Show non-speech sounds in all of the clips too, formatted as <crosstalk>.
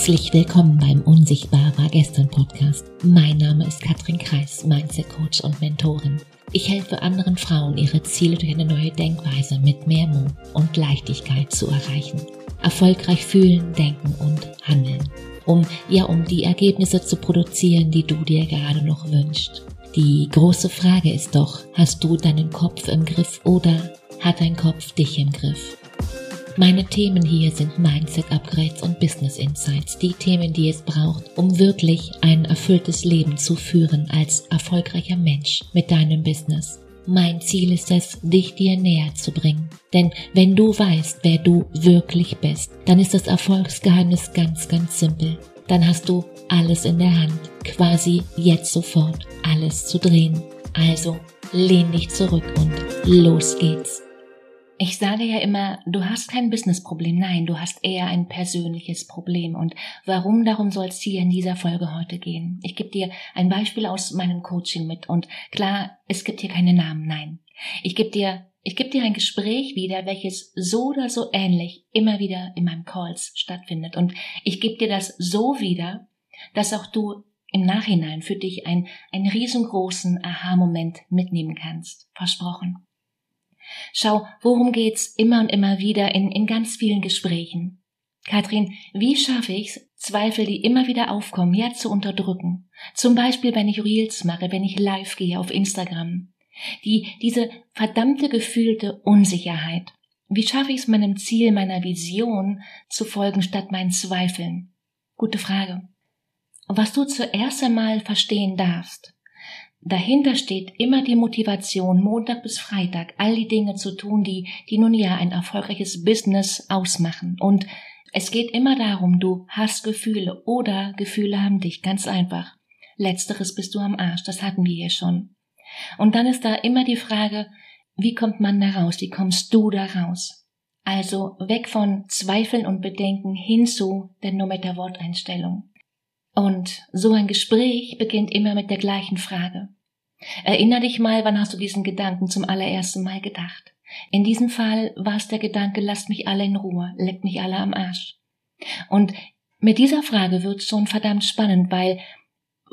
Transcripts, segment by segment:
Herzlich willkommen beim Unsichtbar war gestern Podcast. Mein Name ist Katrin Kreis, Mindset Coach und Mentorin. Ich helfe anderen Frauen, ihre Ziele durch eine neue Denkweise mit mehr Mut und Leichtigkeit zu erreichen. Erfolgreich fühlen, denken und handeln. Um, ja, um die Ergebnisse zu produzieren, die du dir gerade noch wünschst. Die große Frage ist doch, hast du deinen Kopf im Griff oder hat dein Kopf dich im Griff? Meine Themen hier sind Mindset Upgrades und Business Insights, die Themen, die es braucht, um wirklich ein erfülltes Leben zu führen als erfolgreicher Mensch mit deinem Business. Mein Ziel ist es, dich dir näher zu bringen. Denn wenn du weißt, wer du wirklich bist, dann ist das Erfolgsgeheimnis ganz, ganz simpel. Dann hast du alles in der Hand, quasi jetzt sofort alles zu drehen. Also lehn dich zurück und los geht's. Ich sage ja immer, du hast kein Businessproblem, nein, du hast eher ein persönliches Problem. Und warum, darum soll es hier in dieser Folge heute gehen. Ich gebe dir ein Beispiel aus meinem Coaching mit. Und klar, es gibt hier keine Namen, nein. Ich gebe dir, ich gebe dir ein Gespräch wieder, welches so oder so ähnlich immer wieder in meinem Calls stattfindet. Und ich gebe dir das so wieder, dass auch du im Nachhinein für dich ein, einen riesengroßen Aha-Moment mitnehmen kannst. Versprochen. Schau, worum geht's immer und immer wieder in, in ganz vielen Gesprächen? Katrin, wie schaffe ich's, Zweifel, die immer wieder aufkommen, ja zu unterdrücken? Zum Beispiel, wenn ich Reels mache, wenn ich live gehe auf Instagram. Die, diese verdammte gefühlte Unsicherheit. Wie schaffe ich es, meinem Ziel, meiner Vision zu folgen, statt meinen Zweifeln? Gute Frage. Was du zuerst einmal verstehen darfst, Dahinter steht immer die Motivation, Montag bis Freitag all die Dinge zu tun, die, die nun ja ein erfolgreiches Business ausmachen. Und es geht immer darum, du hast Gefühle oder Gefühle haben dich, ganz einfach. Letzteres bist du am Arsch, das hatten wir hier schon. Und dann ist da immer die Frage, wie kommt man da raus? Wie kommst du da raus? Also weg von Zweifeln und Bedenken hin zu der No Matter Worteinstellung. Und so ein Gespräch beginnt immer mit der gleichen Frage. Erinner dich mal, wann hast du diesen Gedanken zum allerersten Mal gedacht? In diesem Fall war es der Gedanke, lasst mich alle in Ruhe, leckt mich alle am Arsch. Und mit dieser Frage wird's schon verdammt spannend, weil,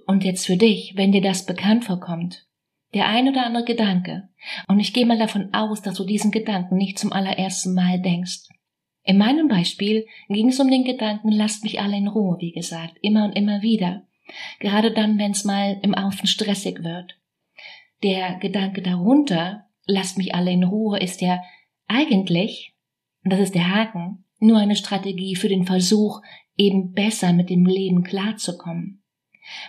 und jetzt für dich, wenn dir das bekannt vorkommt, der ein oder andere Gedanke, und ich gehe mal davon aus, dass du diesen Gedanken nicht zum allerersten Mal denkst, in meinem Beispiel ging es um den Gedanken, lasst mich alle in Ruhe, wie gesagt, immer und immer wieder. Gerade dann, wenn es mal im Außen stressig wird. Der Gedanke darunter, lasst mich alle in Ruhe, ist ja eigentlich, das ist der Haken, nur eine Strategie für den Versuch, eben besser mit dem Leben klarzukommen.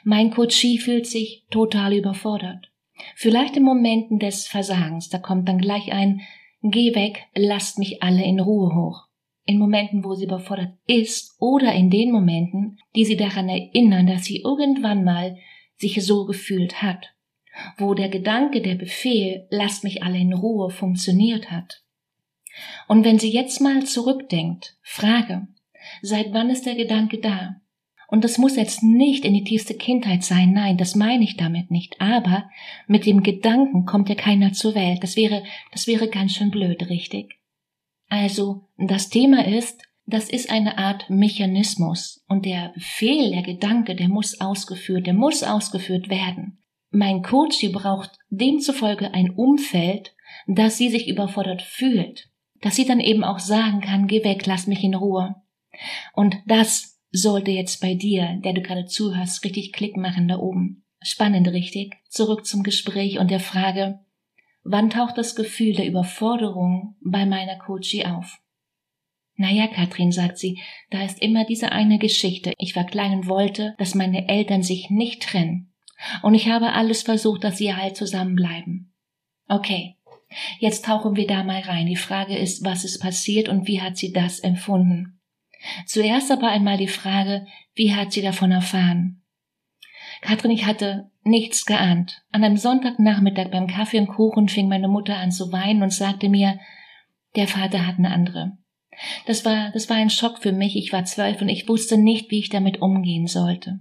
Mein Coachie fühlt sich total überfordert. Vielleicht in Momenten des Versagens, da kommt dann gleich ein Geh weg, lasst mich alle in Ruhe hoch in Momenten, wo sie überfordert ist oder in den Momenten, die sie daran erinnern, dass sie irgendwann mal sich so gefühlt hat, wo der Gedanke, der Befehl, lasst mich alle in Ruhe funktioniert hat. Und wenn sie jetzt mal zurückdenkt, frage, seit wann ist der Gedanke da? Und das muss jetzt nicht in die tiefste Kindheit sein, nein, das meine ich damit nicht, aber mit dem Gedanken kommt ja keiner zur Welt, das wäre, das wäre ganz schön blöd, richtig? Also das Thema ist, das ist eine Art Mechanismus und der Befehl, der Gedanke, der muss ausgeführt, der muss ausgeführt werden. Mein Coach braucht demzufolge ein Umfeld, dass sie sich überfordert fühlt, dass sie dann eben auch sagen kann, geh weg, lass mich in Ruhe. Und das sollte jetzt bei dir, der du gerade zuhörst, richtig Klick machen da oben. Spannend, richtig? Zurück zum Gespräch und der Frage, Wann taucht das Gefühl der Überforderung bei meiner Coachie auf? Naja, Katrin, sagt sie, da ist immer diese eine Geschichte. Ich war klein und wollte, dass meine Eltern sich nicht trennen. Und ich habe alles versucht, dass sie halt zusammenbleiben. Okay, jetzt tauchen wir da mal rein. Die Frage ist, was ist passiert und wie hat sie das empfunden? Zuerst aber einmal die Frage, wie hat sie davon erfahren? Katrin, ich hatte nichts geahnt. An einem Sonntagnachmittag beim Kaffee und Kuchen fing meine Mutter an zu weinen und sagte mir, der Vater hat eine andere. Das war, das war ein Schock für mich. Ich war zwölf und ich wusste nicht, wie ich damit umgehen sollte.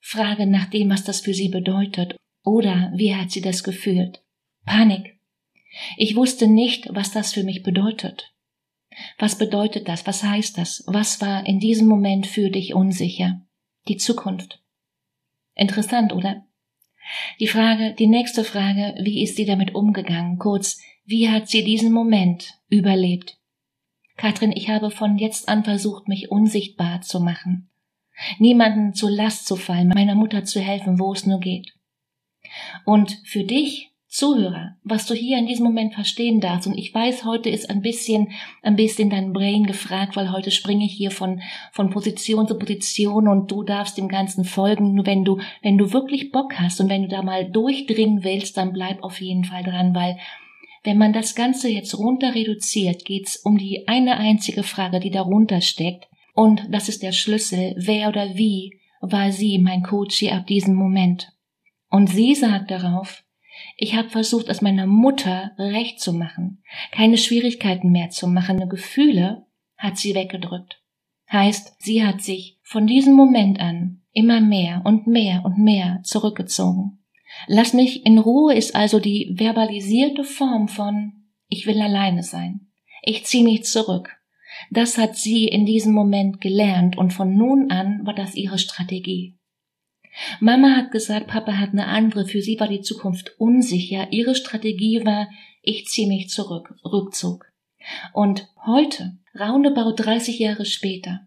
Frage nach dem, was das für sie bedeutet. Oder wie hat sie das gefühlt? Panik. Ich wusste nicht, was das für mich bedeutet. Was bedeutet das? Was heißt das? Was war in diesem Moment für dich unsicher? Die Zukunft. Interessant, oder? Die Frage, die nächste Frage, wie ist sie damit umgegangen? Kurz, wie hat sie diesen Moment überlebt? Katrin, ich habe von jetzt an versucht, mich unsichtbar zu machen. Niemanden zur Last zu fallen, meiner Mutter zu helfen, wo es nur geht. Und für dich Zuhörer, was du hier in diesem Moment verstehen darfst. Und ich weiß, heute ist ein bisschen, ein bisschen dein Brain gefragt, weil heute springe ich hier von, von Position zu Position und du darfst dem Ganzen folgen. Nur wenn du, wenn du wirklich Bock hast und wenn du da mal durchdringen willst, dann bleib auf jeden Fall dran, weil wenn man das Ganze jetzt runter reduziert, geht's um die eine einzige Frage, die darunter steckt. Und das ist der Schlüssel. Wer oder wie war sie, mein Coach, hier ab diesem Moment? Und sie sagt darauf, ich habe versucht, es meiner Mutter recht zu machen, keine Schwierigkeiten mehr zu machen, Gefühle hat sie weggedrückt. Heißt, sie hat sich von diesem Moment an immer mehr und mehr und mehr zurückgezogen. Lass mich in Ruhe ist also die verbalisierte Form von ich will alleine sein. Ich ziehe mich zurück. Das hat sie in diesem Moment gelernt und von nun an war das ihre Strategie. Mama hat gesagt, Papa hat eine andere, für sie war die Zukunft unsicher. Ihre Strategie war, ich ziehe mich zurück, Rückzug. Und heute, roundabout 30 Jahre später,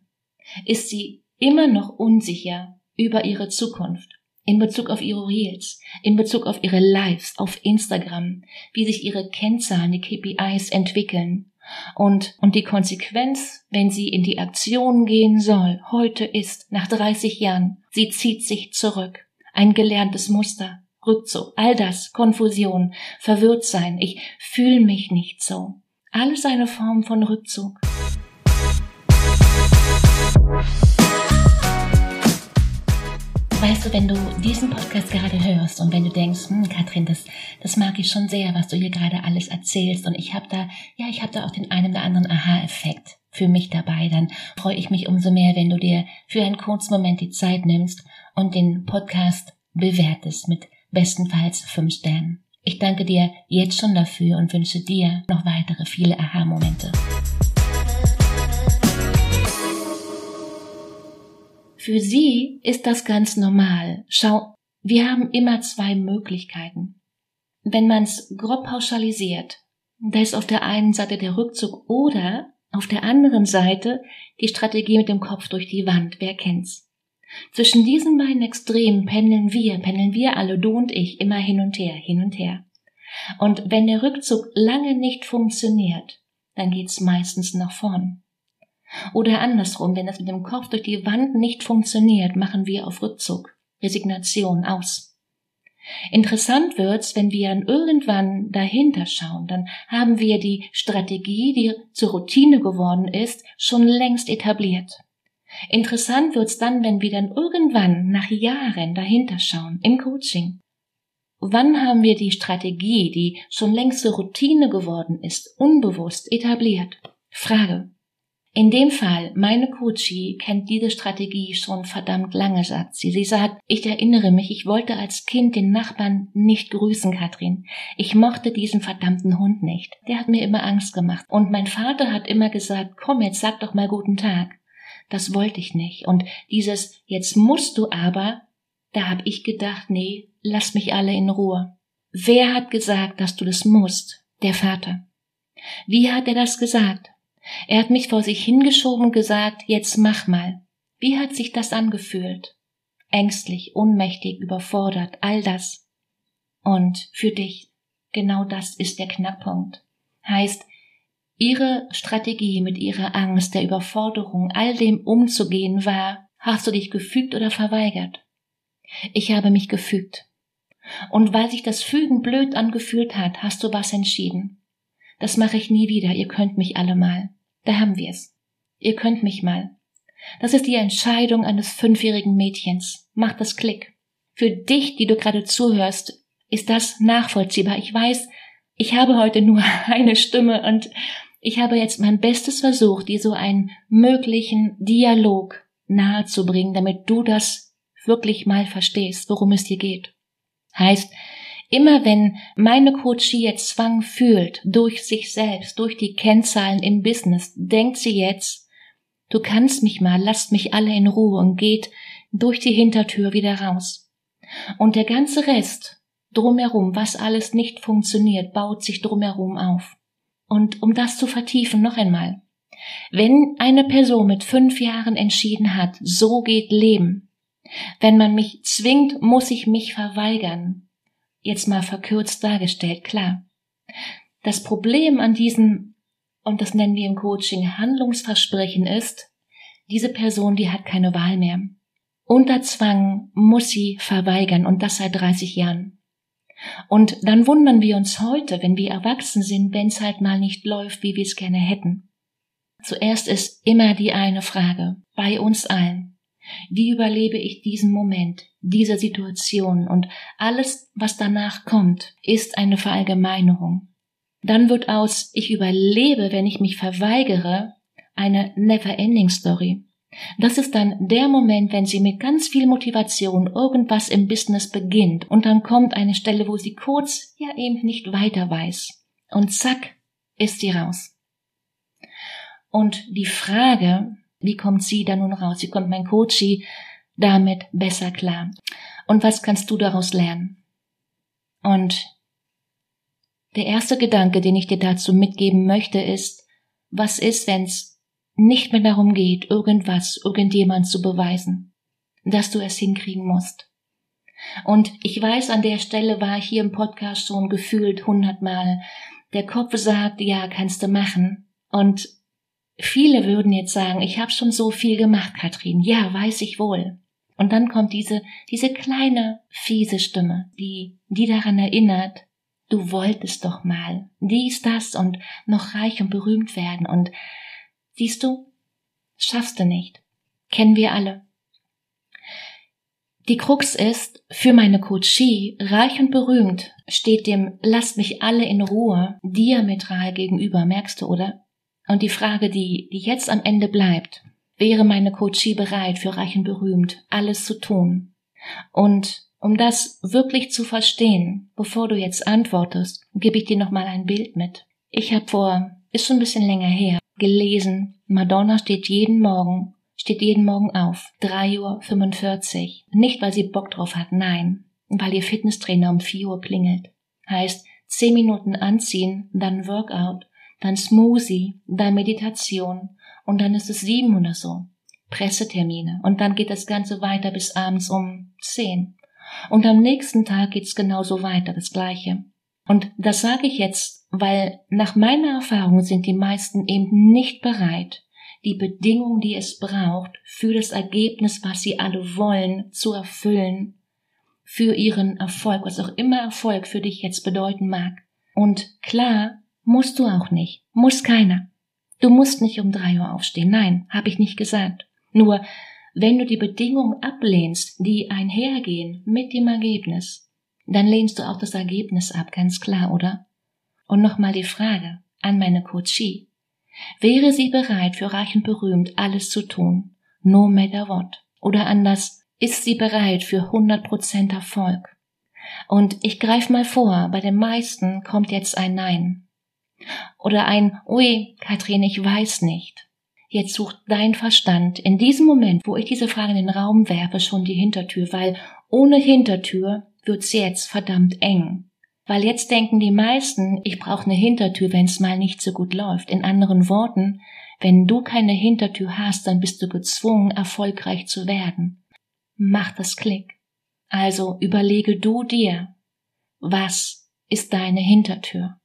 ist sie immer noch unsicher über ihre Zukunft. In Bezug auf ihre Reels, in Bezug auf ihre Lives auf Instagram, wie sich ihre Kennzahlen, die KPIs entwickeln. Und, und die Konsequenz, wenn sie in die Aktion gehen soll, heute ist, nach 30 Jahren, sie zieht sich zurück. Ein gelerntes Muster, Rückzug, all das, Konfusion, verwirrt sein, ich fühle mich nicht so. Alles eine Form von Rückzug. Weißt du, wenn du diesen Podcast gerade hörst und wenn du denkst, hm, Katrin, das, das mag ich schon sehr, was du hier gerade alles erzählst und ich habe da, ja, ich habe da auch den einen oder anderen Aha-Effekt für mich dabei, dann freue ich mich umso mehr, wenn du dir für einen kurzen Moment die Zeit nimmst und den Podcast bewertest mit bestenfalls fünf Sternen. Ich danke dir jetzt schon dafür und wünsche dir noch weitere viele Aha-Momente. Für sie ist das ganz normal. Schau, wir haben immer zwei Möglichkeiten. Wenn man es grob pauschalisiert, da ist auf der einen Seite der Rückzug oder auf der anderen Seite die Strategie mit dem Kopf durch die Wand. Wer kennt's? Zwischen diesen beiden Extremen pendeln wir, pendeln wir alle, du und ich, immer hin und her, hin und her. Und wenn der Rückzug lange nicht funktioniert, dann geht's meistens nach vorn. Oder andersrum, wenn das mit dem Kopf durch die Wand nicht funktioniert, machen wir auf Rückzug, Resignation aus. Interessant wird's, wenn wir dann irgendwann dahinter schauen, dann haben wir die Strategie, die zur Routine geworden ist, schon längst etabliert. Interessant wird's dann, wenn wir dann irgendwann nach Jahren dahinter schauen, im Coaching. Wann haben wir die Strategie, die schon längst zur Routine geworden ist, unbewusst etabliert? Frage. In dem Fall, meine Coachie kennt diese Strategie schon verdammt lange, sagt sie. Sie sagt, ich erinnere mich, ich wollte als Kind den Nachbarn nicht grüßen, Katrin. Ich mochte diesen verdammten Hund nicht. Der hat mir immer Angst gemacht. Und mein Vater hat immer gesagt, komm, jetzt sag doch mal guten Tag. Das wollte ich nicht. Und dieses, jetzt musst du aber, da hab ich gedacht, nee, lass mich alle in Ruhe. Wer hat gesagt, dass du das musst? Der Vater. Wie hat er das gesagt? Er hat mich vor sich hingeschoben gesagt, jetzt mach mal. Wie hat sich das angefühlt? Ängstlich, ohnmächtig, überfordert, all das. Und für dich, genau das ist der Knackpunkt. Heißt, ihre Strategie mit ihrer Angst, der Überforderung, all dem umzugehen war, hast du dich gefügt oder verweigert? Ich habe mich gefügt. Und weil sich das Fügen blöd angefühlt hat, hast du was entschieden. Das mache ich nie wieder, ihr könnt mich alle mal. Da haben wir es. Ihr könnt mich mal. Das ist die Entscheidung eines fünfjährigen Mädchens. Macht das Klick. Für dich, die du gerade zuhörst, ist das nachvollziehbar. Ich weiß, ich habe heute nur <laughs> eine Stimme und ich habe jetzt mein Bestes versucht, dir so einen möglichen Dialog nahezubringen, damit du das wirklich mal verstehst, worum es dir geht. Heißt, Immer wenn meine Coachie jetzt Zwang fühlt durch sich selbst, durch die Kennzahlen im Business, denkt sie jetzt, du kannst mich mal, lasst mich alle in Ruhe und geht durch die Hintertür wieder raus. Und der ganze Rest drumherum, was alles nicht funktioniert, baut sich drumherum auf. Und um das zu vertiefen, noch einmal. Wenn eine Person mit fünf Jahren entschieden hat, so geht Leben, wenn man mich zwingt, muss ich mich verweigern. Jetzt mal verkürzt dargestellt, klar. Das Problem an diesem, und das nennen wir im Coaching Handlungsversprechen ist, diese Person, die hat keine Wahl mehr. Unter Zwang muss sie verweigern und das seit 30 Jahren. Und dann wundern wir uns heute, wenn wir erwachsen sind, wenn es halt mal nicht läuft, wie wir es gerne hätten. Zuerst ist immer die eine Frage, bei uns allen. Wie überlebe ich diesen Moment, diese Situation und alles, was danach kommt, ist eine Verallgemeinerung. Dann wird aus ich überlebe, wenn ich mich verweigere, eine never-ending Story. Das ist dann der Moment, wenn sie mit ganz viel Motivation irgendwas im Business beginnt und dann kommt eine Stelle, wo sie kurz ja eben nicht weiter weiß. Und zack, ist sie raus. Und die Frage, wie kommt sie da nun raus? Wie kommt mein Coachie damit besser klar? Und was kannst du daraus lernen? Und der erste Gedanke, den ich dir dazu mitgeben möchte, ist, was ist, wenn es nicht mehr darum geht, irgendwas, irgendjemand zu beweisen, dass du es hinkriegen musst. Und ich weiß, an der Stelle war ich hier im Podcast schon gefühlt hundertmal. Der Kopf sagt, ja, kannst du machen. Und Viele würden jetzt sagen, ich habe schon so viel gemacht, Katrin. Ja, weiß ich wohl. Und dann kommt diese, diese kleine, fiese Stimme, die, die daran erinnert, du wolltest doch mal dies, das und noch reich und berühmt werden und siehst du, schaffst du nicht. Kennen wir alle. Die Krux ist, für meine Coachie, reich und berühmt, steht dem Lasst mich alle in Ruhe diametral gegenüber, merkst du, oder? Und die Frage, die, die jetzt am Ende bleibt, wäre meine Coachie bereit, für Reich und Berühmt alles zu tun? Und um das wirklich zu verstehen, bevor du jetzt antwortest, gebe ich dir nochmal ein Bild mit. Ich habe vor, ist schon ein bisschen länger her, gelesen, Madonna steht jeden Morgen, steht jeden Morgen auf, 3.45 Uhr. Nicht, weil sie Bock drauf hat, nein, weil ihr Fitnesstrainer um 4 Uhr klingelt. Heißt, 10 Minuten anziehen, dann Workout dann Smoothie, dann Meditation und dann ist es sieben oder so. Pressetermine und dann geht das Ganze weiter bis abends um zehn. Und am nächsten Tag geht's genauso weiter, das Gleiche. Und das sage ich jetzt, weil nach meiner Erfahrung sind die meisten eben nicht bereit, die Bedingungen, die es braucht, für das Ergebnis, was sie alle wollen, zu erfüllen, für ihren Erfolg, was auch immer Erfolg für dich jetzt bedeuten mag. Und klar, Musst du auch nicht. Muss keiner. Du musst nicht um drei Uhr aufstehen. Nein, habe ich nicht gesagt. Nur, wenn du die Bedingungen ablehnst, die einhergehen mit dem Ergebnis, dann lehnst du auch das Ergebnis ab, ganz klar, oder? Und nochmal die Frage an meine Coachie. Wäre sie bereit, für reich und berühmt alles zu tun? No matter what. Oder anders, ist sie bereit für 100% Erfolg? Und ich greif mal vor, bei den meisten kommt jetzt ein Nein. Oder ein Ui, Katrin, ich weiß nicht. Jetzt sucht dein Verstand in diesem Moment, wo ich diese Frage in den Raum werfe, schon die Hintertür, weil ohne Hintertür wird's jetzt verdammt eng. Weil jetzt denken die meisten, ich brauche eine Hintertür, wenn's mal nicht so gut läuft. In anderen Worten, wenn du keine Hintertür hast, dann bist du gezwungen, erfolgreich zu werden. Mach das Klick. Also überlege du dir, was ist deine Hintertür?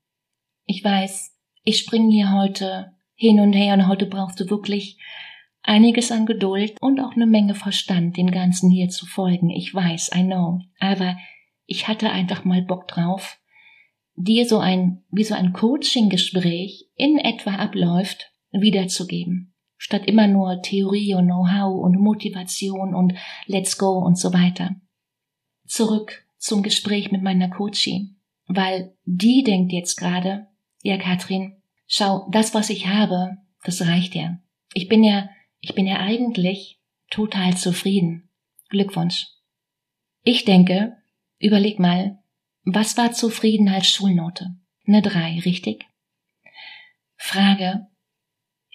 Ich weiß, ich springe hier heute hin und her und heute brauchst du wirklich einiges an Geduld und auch eine Menge Verstand, dem Ganzen hier zu folgen. Ich weiß, I know. Aber ich hatte einfach mal Bock drauf, dir so ein, wie so ein Coaching-Gespräch in etwa abläuft, wiederzugeben. Statt immer nur Theorie und Know-how und Motivation und Let's go und so weiter. Zurück zum Gespräch mit meiner Coaching. Weil die denkt jetzt gerade, ja, Katrin, schau, das, was ich habe, das reicht ja. Ich bin ja, ich bin ja eigentlich total zufrieden. Glückwunsch. Ich denke, überleg mal, Was war zufrieden als Schulnote? Eine drei, richtig? Frage,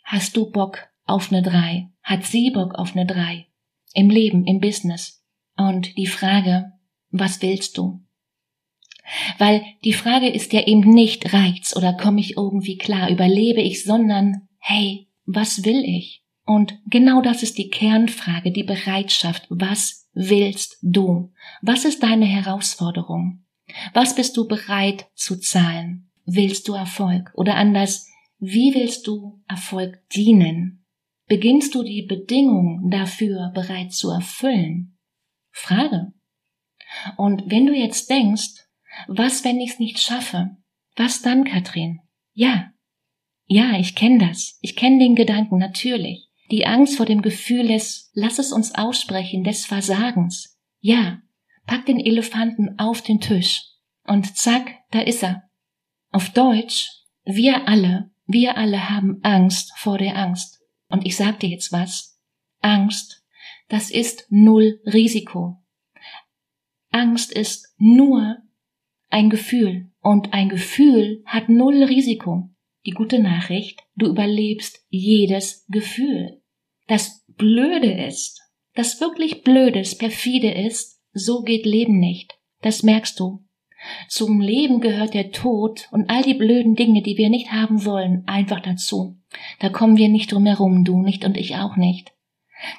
hast du Bock auf eine drei? Hat sie Bock auf eine drei? Im Leben, im Business. Und die Frage, was willst du? Weil die Frage ist ja eben nicht, reicht's oder komme ich irgendwie klar, überlebe ich, sondern, hey, was will ich? Und genau das ist die Kernfrage, die Bereitschaft. Was willst du? Was ist deine Herausforderung? Was bist du bereit zu zahlen? Willst du Erfolg? Oder anders, wie willst du Erfolg dienen? Beginnst du die Bedingungen dafür bereits zu erfüllen? Frage. Und wenn du jetzt denkst, was, wenn ich es nicht schaffe? Was dann, Katrin? Ja. Ja, ich kenne das. Ich kenne den Gedanken natürlich. Die Angst vor dem Gefühl des, lass es uns aussprechen, des Versagens. Ja. Pack den Elefanten auf den Tisch. Und zack, da ist er. Auf Deutsch, wir alle, wir alle haben Angst vor der Angst. Und ich sag dir jetzt was. Angst, das ist null Risiko. Angst ist nur ein Gefühl. Und ein Gefühl hat null Risiko. Die gute Nachricht, du überlebst jedes Gefühl. Das Blöde ist, das wirklich Blödes, perfide ist, so geht Leben nicht. Das merkst du. Zum Leben gehört der Tod und all die blöden Dinge, die wir nicht haben wollen, einfach dazu. Da kommen wir nicht drum herum, du nicht und ich auch nicht.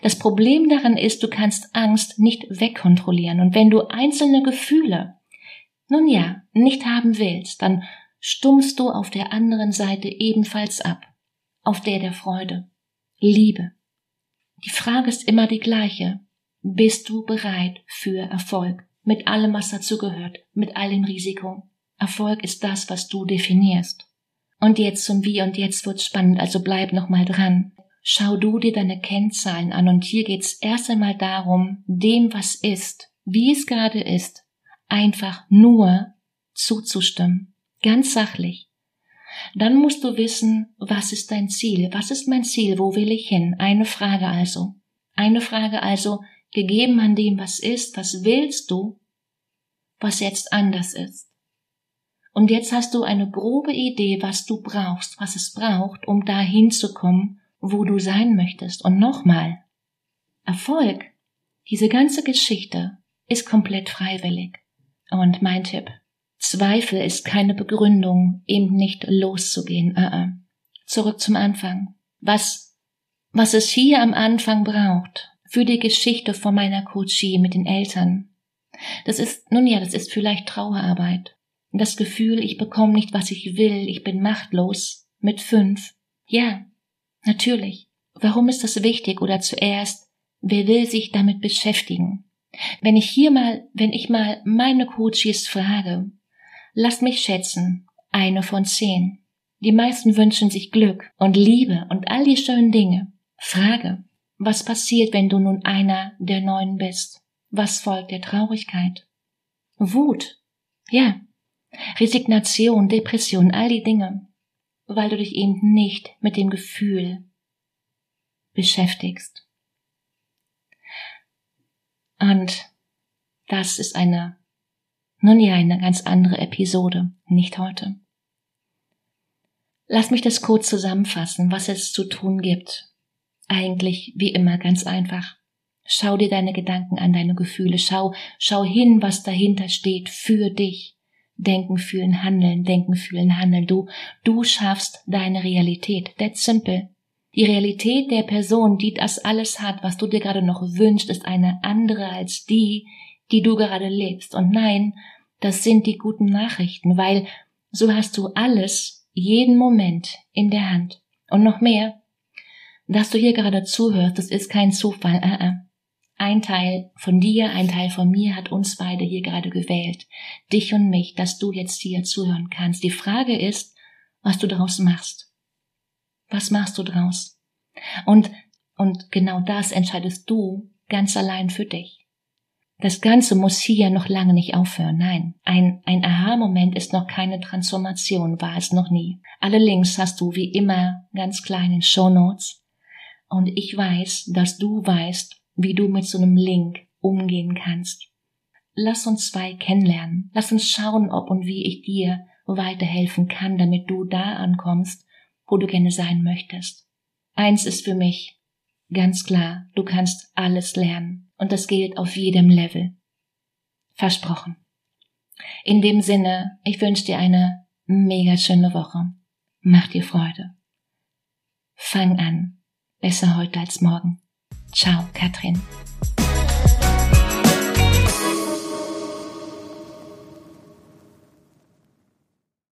Das Problem daran ist, du kannst Angst nicht wegkontrollieren und wenn du einzelne Gefühle, nun ja, nicht haben willst, dann stummst du auf der anderen Seite ebenfalls ab, auf der der Freude, Liebe. Die Frage ist immer die gleiche. Bist du bereit für Erfolg? Mit allem, was dazugehört, mit allem Risiko. Erfolg ist das, was du definierst. Und jetzt zum Wie und jetzt wird's spannend, also bleib noch mal dran. Schau du dir deine Kennzahlen an und hier geht's erst einmal darum, dem, was ist, wie es gerade ist, einfach nur zuzustimmen. Ganz sachlich. Dann musst du wissen, was ist dein Ziel? Was ist mein Ziel? Wo will ich hin? Eine Frage also. Eine Frage also, gegeben an dem, was ist, was willst du, was jetzt anders ist? Und jetzt hast du eine grobe Idee, was du brauchst, was es braucht, um da hinzukommen, wo du sein möchtest. Und nochmal, Erfolg, diese ganze Geschichte ist komplett freiwillig. Und mein Tipp, Zweifel ist keine Begründung, eben nicht loszugehen. Uh -uh. Zurück zum Anfang. Was, was es hier am Anfang braucht, für die Geschichte von meiner Coachie mit den Eltern. Das ist, nun ja, das ist vielleicht Trauerarbeit. Das Gefühl, ich bekomme nicht, was ich will, ich bin machtlos. Mit fünf. Ja, natürlich. Warum ist das wichtig? Oder zuerst, wer will sich damit beschäftigen? Wenn ich hier mal, wenn ich mal meine Coaches frage, lasst mich schätzen, eine von zehn. Die meisten wünschen sich Glück und Liebe und all die schönen Dinge. Frage, was passiert, wenn du nun einer der neun bist? Was folgt der Traurigkeit? Wut. Ja. Resignation, Depression, all die Dinge. Weil du dich eben nicht mit dem Gefühl beschäftigst. Und das ist eine, nun ja, eine ganz andere Episode, nicht heute. Lass mich das kurz zusammenfassen, was es zu tun gibt. Eigentlich wie immer ganz einfach. Schau dir deine Gedanken an, deine Gefühle, schau, schau hin, was dahinter steht für dich. Denken, fühlen, handeln, denken, fühlen, handeln. Du, du schaffst deine Realität. That's simple. Die Realität der Person, die das alles hat, was du dir gerade noch wünschst, ist eine andere als die, die du gerade lebst. Und nein, das sind die guten Nachrichten, weil so hast du alles jeden Moment in der Hand. Und noch mehr, dass du hier gerade zuhörst, das ist kein Zufall. Uh -uh. Ein Teil von dir, ein Teil von mir hat uns beide hier gerade gewählt. Dich und mich, dass du jetzt hier zuhören kannst. Die Frage ist, was du daraus machst. Was machst du draus? Und, und genau das entscheidest du ganz allein für dich. Das Ganze muss hier noch lange nicht aufhören. Nein, ein, ein Aha-Moment ist noch keine Transformation, war es noch nie. Alle Links hast du wie immer ganz klein in Show Notes. Und ich weiß, dass du weißt, wie du mit so einem Link umgehen kannst. lass uns zwei kennenlernen. Lass uns schauen, ob und wie ich dir weiterhelfen kann, damit du da ankommst, wo du gerne sein möchtest. Eins ist für mich ganz klar, du kannst alles lernen und das gilt auf jedem Level. Versprochen. In dem Sinne, ich wünsche dir eine mega schöne Woche. Mach dir Freude. Fang an. Besser heute als morgen. Ciao, Katrin.